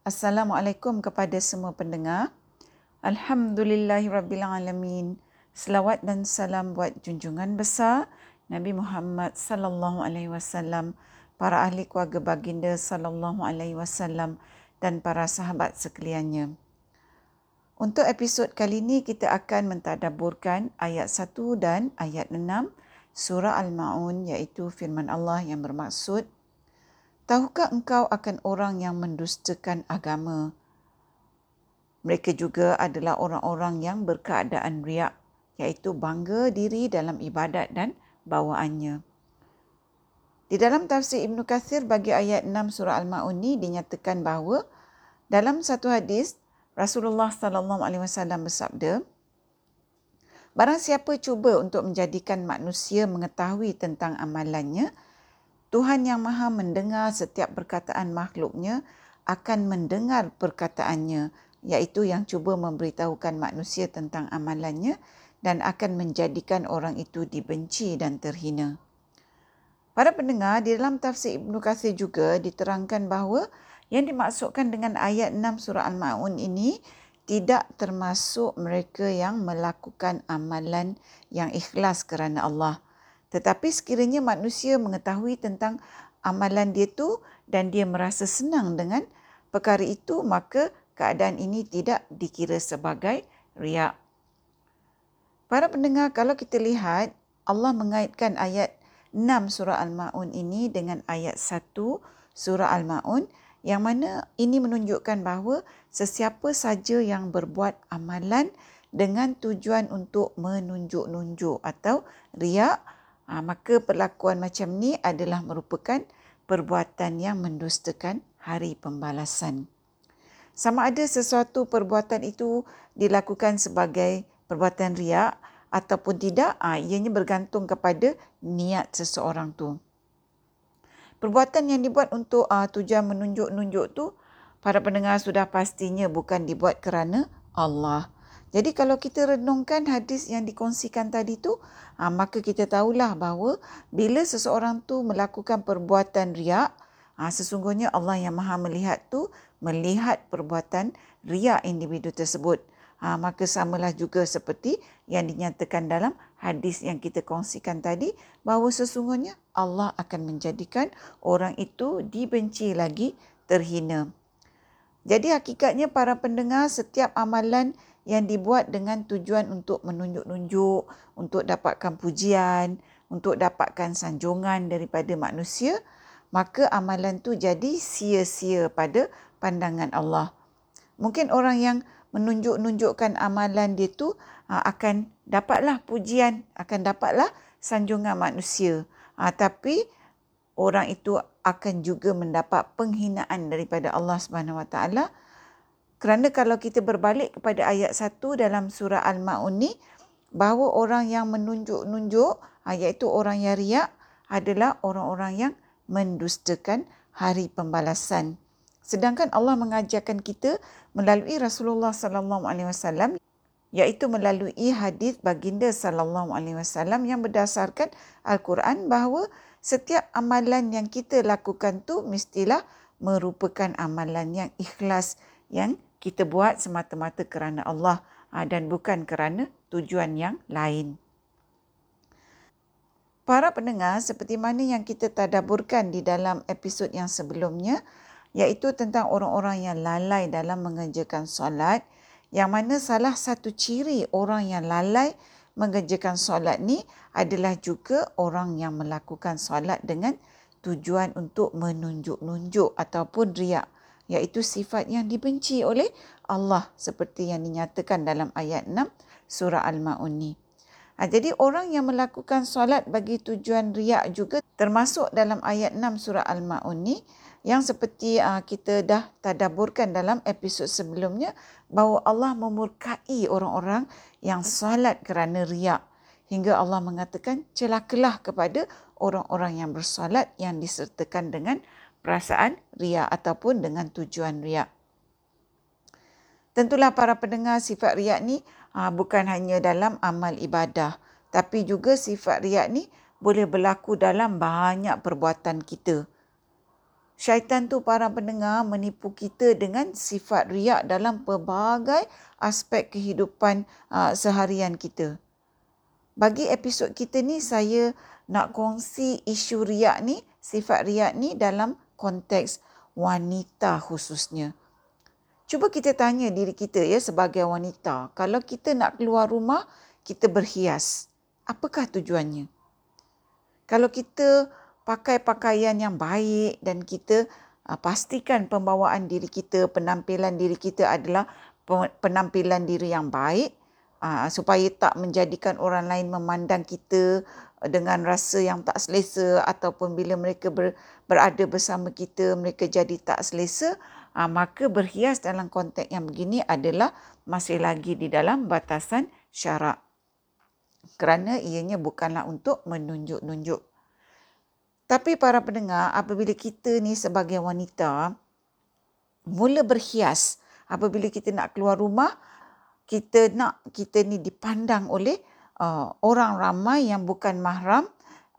Assalamualaikum kepada semua pendengar. Alhamdulillahirabbilalamin. Selawat dan salam buat junjungan besar Nabi Muhammad sallallahu alaihi wasallam, para ahli keluarga baginda sallallahu alaihi wasallam dan para sahabat sekaliannya. Untuk episod kali ini kita akan mentadabburkan ayat 1 dan ayat 6 surah Al-Maun iaitu firman Allah yang bermaksud Tahukah engkau akan orang yang mendustakan agama? Mereka juga adalah orang-orang yang berkeadaan riak, iaitu bangga diri dalam ibadat dan bawaannya. Di dalam tafsir Ibn Kathir bagi ayat 6 surah Al-Ma'un ini dinyatakan bahawa dalam satu hadis Rasulullah sallallahu alaihi wasallam bersabda Barang siapa cuba untuk menjadikan manusia mengetahui tentang amalannya, Tuhan yang maha mendengar setiap perkataan makhluknya akan mendengar perkataannya iaitu yang cuba memberitahukan manusia tentang amalannya dan akan menjadikan orang itu dibenci dan terhina. Para pendengar, di dalam tafsir Ibn Qasir juga diterangkan bahawa yang dimaksudkan dengan ayat 6 surah Al-Ma'un ini tidak termasuk mereka yang melakukan amalan yang ikhlas kerana Allah. Tetapi sekiranya manusia mengetahui tentang amalan dia tu dan dia merasa senang dengan perkara itu, maka keadaan ini tidak dikira sebagai riak. Para pendengar, kalau kita lihat Allah mengaitkan ayat 6 surah Al-Ma'un ini dengan ayat 1 surah Al-Ma'un yang mana ini menunjukkan bahawa sesiapa saja yang berbuat amalan dengan tujuan untuk menunjuk-nunjuk atau riak ha, maka perlakuan macam ni adalah merupakan perbuatan yang mendustakan hari pembalasan. Sama ada sesuatu perbuatan itu dilakukan sebagai perbuatan riak ataupun tidak, ha, ianya bergantung kepada niat seseorang tu. Perbuatan yang dibuat untuk ha, tujuan menunjuk-nunjuk tu, para pendengar sudah pastinya bukan dibuat kerana Allah. Jadi kalau kita renungkan hadis yang dikongsikan tadi tu, ha, maka kita tahulah bahawa bila seseorang tu melakukan perbuatan riak, ha, sesungguhnya Allah yang maha melihat tu melihat perbuatan riak individu tersebut. Ha, maka samalah juga seperti yang dinyatakan dalam hadis yang kita kongsikan tadi bahawa sesungguhnya Allah akan menjadikan orang itu dibenci lagi terhina. Jadi hakikatnya para pendengar setiap amalan yang dibuat dengan tujuan untuk menunjuk-nunjuk, untuk dapatkan pujian, untuk dapatkan sanjungan daripada manusia, maka amalan tu jadi sia-sia pada pandangan Allah. Mungkin orang yang menunjuk-nunjukkan amalan dia tu ha, akan dapatlah pujian, akan dapatlah sanjungan manusia. Ha, tapi orang itu akan juga mendapat penghinaan daripada Allah Subhanahu Wa Taala kerana kalau kita berbalik kepada ayat 1 dalam surah Al-Ma'un ni, bahawa orang yang menunjuk-nunjuk, ha, iaitu orang yang riak, adalah orang-orang yang mendustakan hari pembalasan. Sedangkan Allah mengajarkan kita melalui Rasulullah sallallahu alaihi wasallam iaitu melalui hadis baginda sallallahu alaihi wasallam yang berdasarkan al-Quran bahawa setiap amalan yang kita lakukan tu mestilah merupakan amalan yang ikhlas yang kita buat semata-mata kerana Allah ah, dan bukan kerana tujuan yang lain. Para pendengar, seperti mana yang kita tadaburkan di dalam episod yang sebelumnya, iaitu tentang orang-orang yang lalai dalam mengerjakan solat, yang mana salah satu ciri orang yang lalai mengerjakan solat ni adalah juga orang yang melakukan solat dengan tujuan untuk menunjuk-nunjuk ataupun riak iaitu sifat yang dibenci oleh Allah seperti yang dinyatakan dalam ayat 6 surah Al-Ma'un ni. Ha, jadi orang yang melakukan solat bagi tujuan riak juga termasuk dalam ayat 6 surah Al-Ma'un ni yang seperti uh, kita dah tadaburkan dalam episod sebelumnya bahawa Allah memurkai orang-orang yang solat kerana riak hingga Allah mengatakan celakalah kepada orang-orang yang bersolat yang disertakan dengan perasaan riak ataupun dengan tujuan riak. Tentulah para pendengar sifat riak ni ha, bukan hanya dalam amal ibadah tapi juga sifat riak ni boleh berlaku dalam banyak perbuatan kita. Syaitan tu para pendengar menipu kita dengan sifat riak dalam pelbagai aspek kehidupan uh, seharian kita. Bagi episod kita ni saya nak kongsi isu riak ni, sifat riak ni dalam konteks wanita khususnya. Cuba kita tanya diri kita ya sebagai wanita, kalau kita nak keluar rumah, kita berhias. Apakah tujuannya? Kalau kita pakai pakaian yang baik dan kita uh, pastikan pembawaan diri kita, penampilan diri kita adalah penampilan diri yang baik uh, supaya tak menjadikan orang lain memandang kita dengan rasa yang tak selesa ataupun bila mereka ber, berada bersama kita mereka jadi tak selesa uh, maka berhias dalam konteks yang begini adalah masih lagi di dalam batasan syarak. Kerana ianya bukanlah untuk menunjuk-nunjuk. Tapi para pendengar, apabila kita ni sebagai wanita mula berhias apabila kita nak keluar rumah, kita nak kita ni dipandang oleh uh, orang ramai yang bukan mahram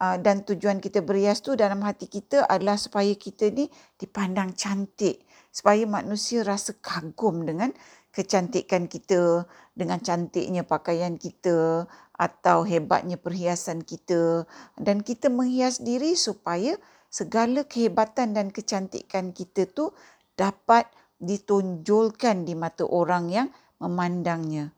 uh, dan tujuan kita berhias tu dalam hati kita adalah supaya kita ni dipandang cantik, supaya manusia rasa kagum dengan kecantikan kita, dengan cantiknya pakaian kita, atau hebatnya perhiasan kita dan kita menghias diri supaya segala kehebatan dan kecantikan kita tu dapat ditonjolkan di mata orang yang memandangnya.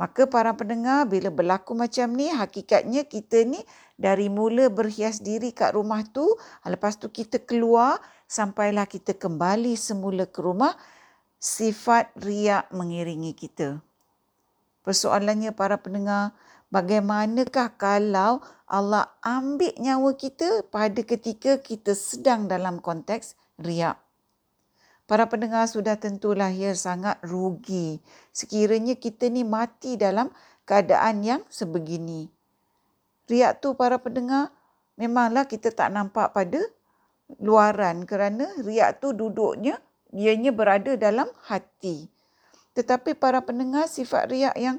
Maka para pendengar bila berlaku macam ni hakikatnya kita ni dari mula berhias diri kat rumah tu lepas tu kita keluar sampailah kita kembali semula ke rumah sifat riak mengiringi kita. Persoalannya para pendengar bagaimanakah kalau Allah ambil nyawa kita pada ketika kita sedang dalam konteks riak. Para pendengar sudah tentulah ia sangat rugi sekiranya kita ni mati dalam keadaan yang sebegini. Riak tu para pendengar memanglah kita tak nampak pada luaran kerana riak tu duduknya ianya berada dalam hati. Tetapi para pendengar sifat riak yang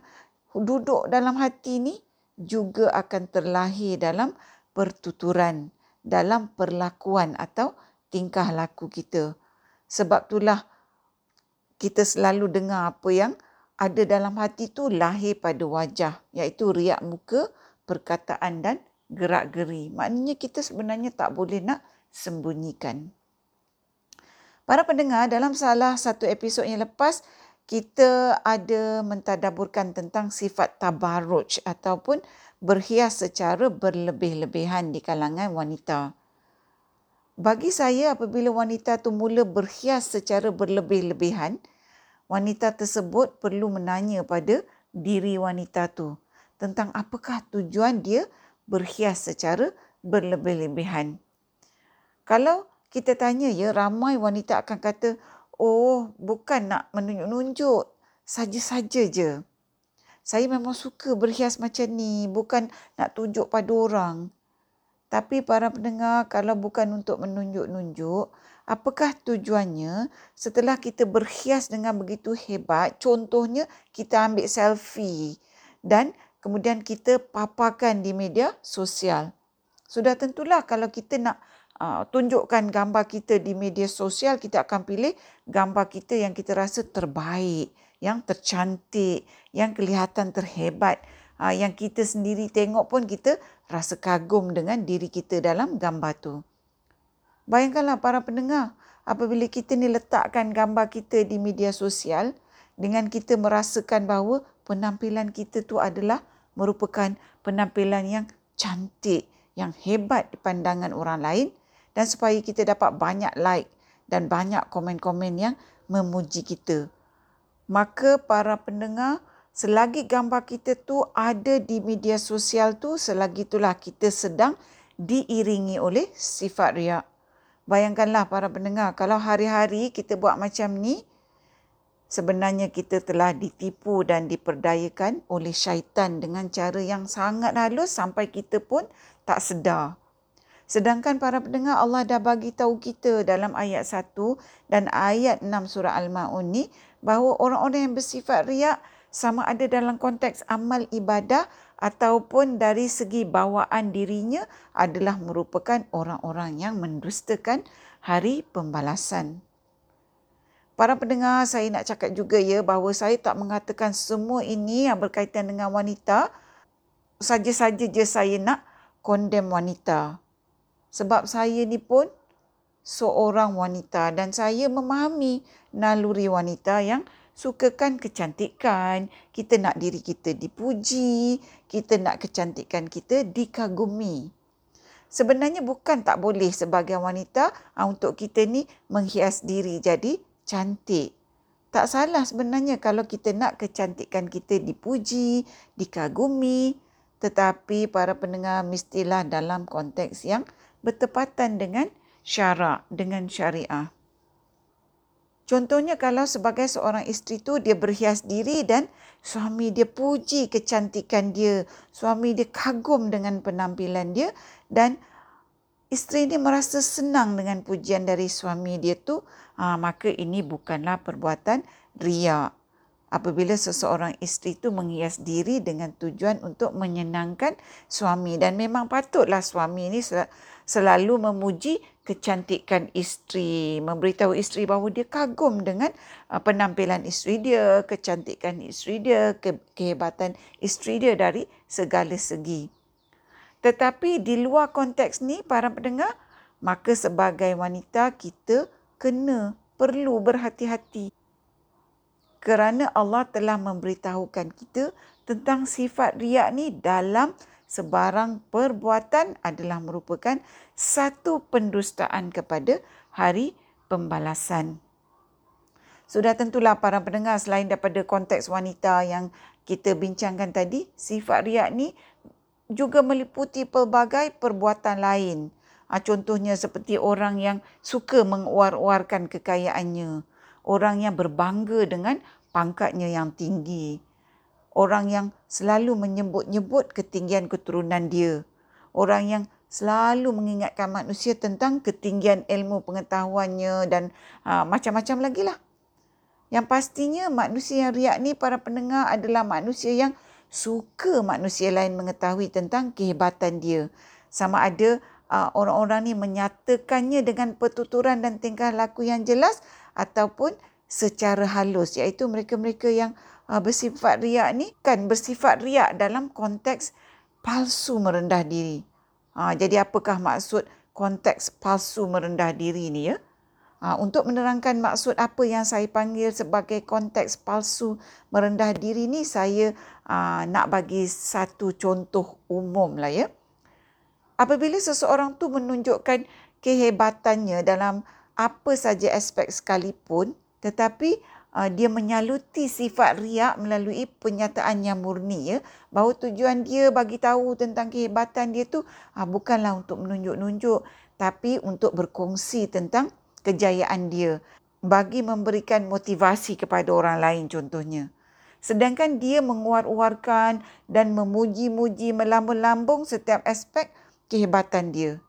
duduk dalam hati ni juga akan terlahir dalam pertuturan, dalam perlakuan atau tingkah laku kita. Sebab itulah kita selalu dengar apa yang ada dalam hati tu lahir pada wajah iaitu riak muka, perkataan dan gerak-geri. Maknanya kita sebenarnya tak boleh nak sembunyikan. Para pendengar dalam salah satu episod yang lepas kita ada mentadaburkan tentang sifat tabarruj ataupun berhias secara berlebih-lebihan di kalangan wanita. Bagi saya apabila wanita tu mula berhias secara berlebih-lebihan, wanita tersebut perlu menanya pada diri wanita tu tentang apakah tujuan dia berhias secara berlebih-lebihan. Kalau kita tanya ya, ramai wanita akan kata, Oh, bukan nak menunjuk-nunjuk. Saja-saja je. Saya memang suka berhias macam ni. Bukan nak tunjuk pada orang. Tapi para pendengar, kalau bukan untuk menunjuk-nunjuk, apakah tujuannya setelah kita berhias dengan begitu hebat? Contohnya, kita ambil selfie dan kemudian kita paparkan di media sosial. Sudah tentulah kalau kita nak uh, tunjukkan gambar kita di media sosial, kita akan pilih gambar kita yang kita rasa terbaik, yang tercantik, yang kelihatan terhebat, uh, yang kita sendiri tengok pun kita rasa kagum dengan diri kita dalam gambar tu. Bayangkanlah para pendengar, apabila kita ni letakkan gambar kita di media sosial dengan kita merasakan bahawa penampilan kita tu adalah merupakan penampilan yang cantik, yang hebat di pandangan orang lain, dan supaya kita dapat banyak like dan banyak komen-komen yang memuji kita. Maka para pendengar, selagi gambar kita tu ada di media sosial tu, selagi itulah kita sedang diiringi oleh sifat riak. Bayangkanlah para pendengar, kalau hari-hari kita buat macam ni, sebenarnya kita telah ditipu dan diperdayakan oleh syaitan dengan cara yang sangat halus sampai kita pun tak sedar. Sedangkan para pendengar Allah dah bagi tahu kita dalam ayat 1 dan ayat 6 surah Al-Maun ni bahawa orang-orang yang bersifat riak sama ada dalam konteks amal ibadah ataupun dari segi bawaan dirinya adalah merupakan orang-orang yang mendustakan hari pembalasan. Para pendengar, saya nak cakap juga ya bahawa saya tak mengatakan semua ini yang berkaitan dengan wanita saja-saja je saya nak condemn wanita. Sebab saya ni pun seorang wanita dan saya memahami naluri wanita yang sukakan kecantikan, kita nak diri kita dipuji, kita nak kecantikan kita dikagumi. Sebenarnya bukan tak boleh sebagai wanita ah, untuk kita ni menghias diri jadi cantik. Tak salah sebenarnya kalau kita nak kecantikan kita dipuji, dikagumi, tetapi para pendengar mestilah dalam konteks yang bertepatan dengan syarak dengan syariah. Contohnya kalau sebagai seorang isteri tu dia berhias diri dan suami dia puji kecantikan dia, suami dia kagum dengan penampilan dia dan isteri dia merasa senang dengan pujian dari suami dia tu, ha, maka ini bukanlah perbuatan riak apabila seseorang isteri itu menghias diri dengan tujuan untuk menyenangkan suami dan memang patutlah suami ini selalu memuji kecantikan isteri memberitahu isteri bahawa dia kagum dengan uh, penampilan isteri dia kecantikan isteri dia kehebatan isteri dia dari segala segi. Tetapi di luar konteks ni para pendengar maka sebagai wanita kita kena perlu berhati-hati. Kerana Allah telah memberitahukan kita tentang sifat riak ni dalam sebarang perbuatan adalah merupakan satu pendustaan kepada hari pembalasan. Sudah tentulah para pendengar selain daripada konteks wanita yang kita bincangkan tadi, sifat riak ni juga meliputi pelbagai perbuatan lain. Ha, contohnya seperti orang yang suka menguar-uarkan kekayaannya, orang yang berbangga dengan pangkatnya yang tinggi, orang yang selalu menyebut-nyebut ketinggian keturunan dia, orang yang selalu mengingatkan manusia tentang ketinggian ilmu pengetahuannya dan ha, macam-macam lagi lah. Yang pastinya manusia yang riak ni para pendengar adalah manusia yang suka manusia lain mengetahui tentang kehebatan dia. Sama ada uh, orang-orang ni menyatakannya dengan pertuturan dan tingkah laku yang jelas ataupun secara halus iaitu mereka-mereka yang bersifat riak ni kan bersifat riak dalam konteks palsu merendah diri. Ha, jadi apakah maksud konteks palsu merendah diri ni ya? Ha, untuk menerangkan maksud apa yang saya panggil sebagai konteks palsu merendah diri ni saya uh, nak bagi satu contoh umum lah ya. Apabila seseorang tu menunjukkan kehebatannya dalam apa saja aspek sekalipun tetapi uh, dia menyaluti sifat riak melalui pernyataan yang murni ya. Bahawa tujuan dia bagi tahu tentang kehebatan dia tu uh, bukanlah untuk menunjuk-nunjuk tapi untuk berkongsi tentang kejayaan dia. Bagi memberikan motivasi kepada orang lain contohnya. Sedangkan dia menguar-uarkan dan memuji-muji melambung-lambung setiap aspek kehebatan dia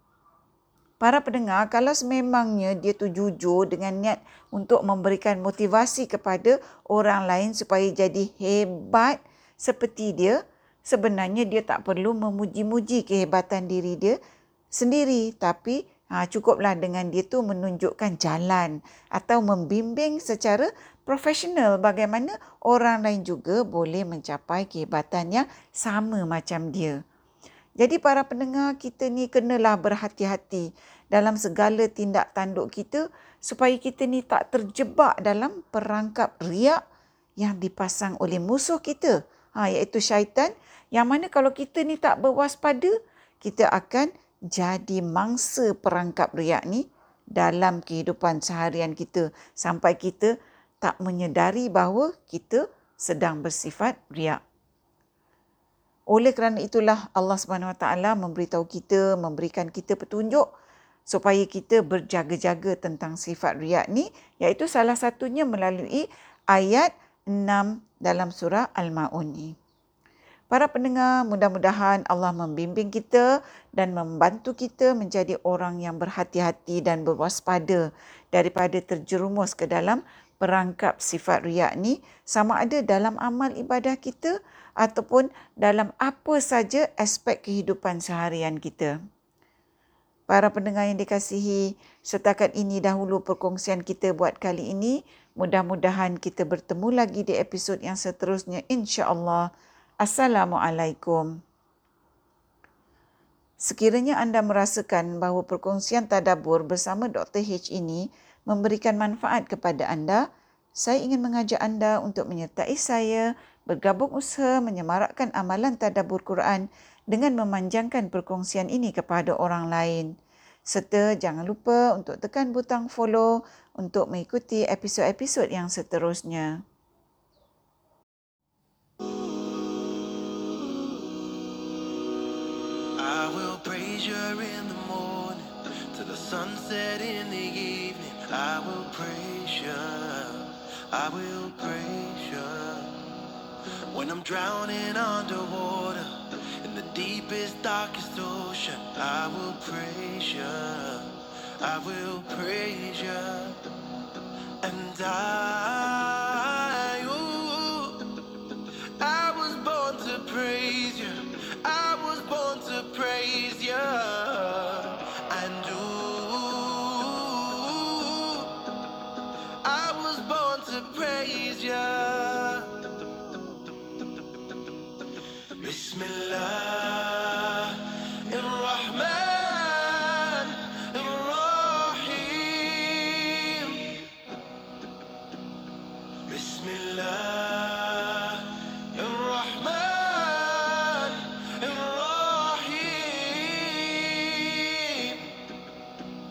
para pendengar kalau sememangnya dia tu jujur dengan niat untuk memberikan motivasi kepada orang lain supaya jadi hebat seperti dia sebenarnya dia tak perlu memuji-muji kehebatan diri dia sendiri tapi ha, cukuplah dengan dia tu menunjukkan jalan atau membimbing secara profesional bagaimana orang lain juga boleh mencapai kehebatan yang sama macam dia. Jadi para pendengar kita ni kenalah berhati-hati dalam segala tindak tanduk kita supaya kita ni tak terjebak dalam perangkap riak yang dipasang oleh musuh kita ha, iaitu syaitan yang mana kalau kita ni tak berwaspada kita akan jadi mangsa perangkap riak ni dalam kehidupan seharian kita sampai kita tak menyedari bahawa kita sedang bersifat riak. Oleh kerana itulah Allah Subhanahu Wa Taala memberitahu kita, memberikan kita petunjuk supaya kita berjaga-jaga tentang sifat riak ni iaitu salah satunya melalui ayat 6 dalam surah Al-Maun ni. Para pendengar, mudah-mudahan Allah membimbing kita dan membantu kita menjadi orang yang berhati-hati dan berwaspada daripada terjerumus ke dalam perangkap sifat riak ni sama ada dalam amal ibadah kita ataupun dalam apa saja aspek kehidupan seharian kita. Para pendengar yang dikasihi, setakat ini dahulu perkongsian kita buat kali ini. Mudah-mudahan kita bertemu lagi di episod yang seterusnya insya-Allah. Assalamualaikum. Sekiranya anda merasakan bahawa perkongsian tadabur bersama Dr. H ini memberikan manfaat kepada anda, saya ingin mengajak anda untuk menyertai saya bergabung usaha menyemarakkan amalan tadabur Quran dengan memanjangkan perkongsian ini kepada orang lain. Serta jangan lupa untuk tekan butang follow untuk mengikuti episod-episod yang seterusnya. sunset in the evening, I will praise you. I will praise you. When I'm drowning underwater in the deepest, darkest ocean, I will praise you. I will praise you. And I, ooh, I was born to praise you. I was born to praise You. And who I was born to praise you. Bismillah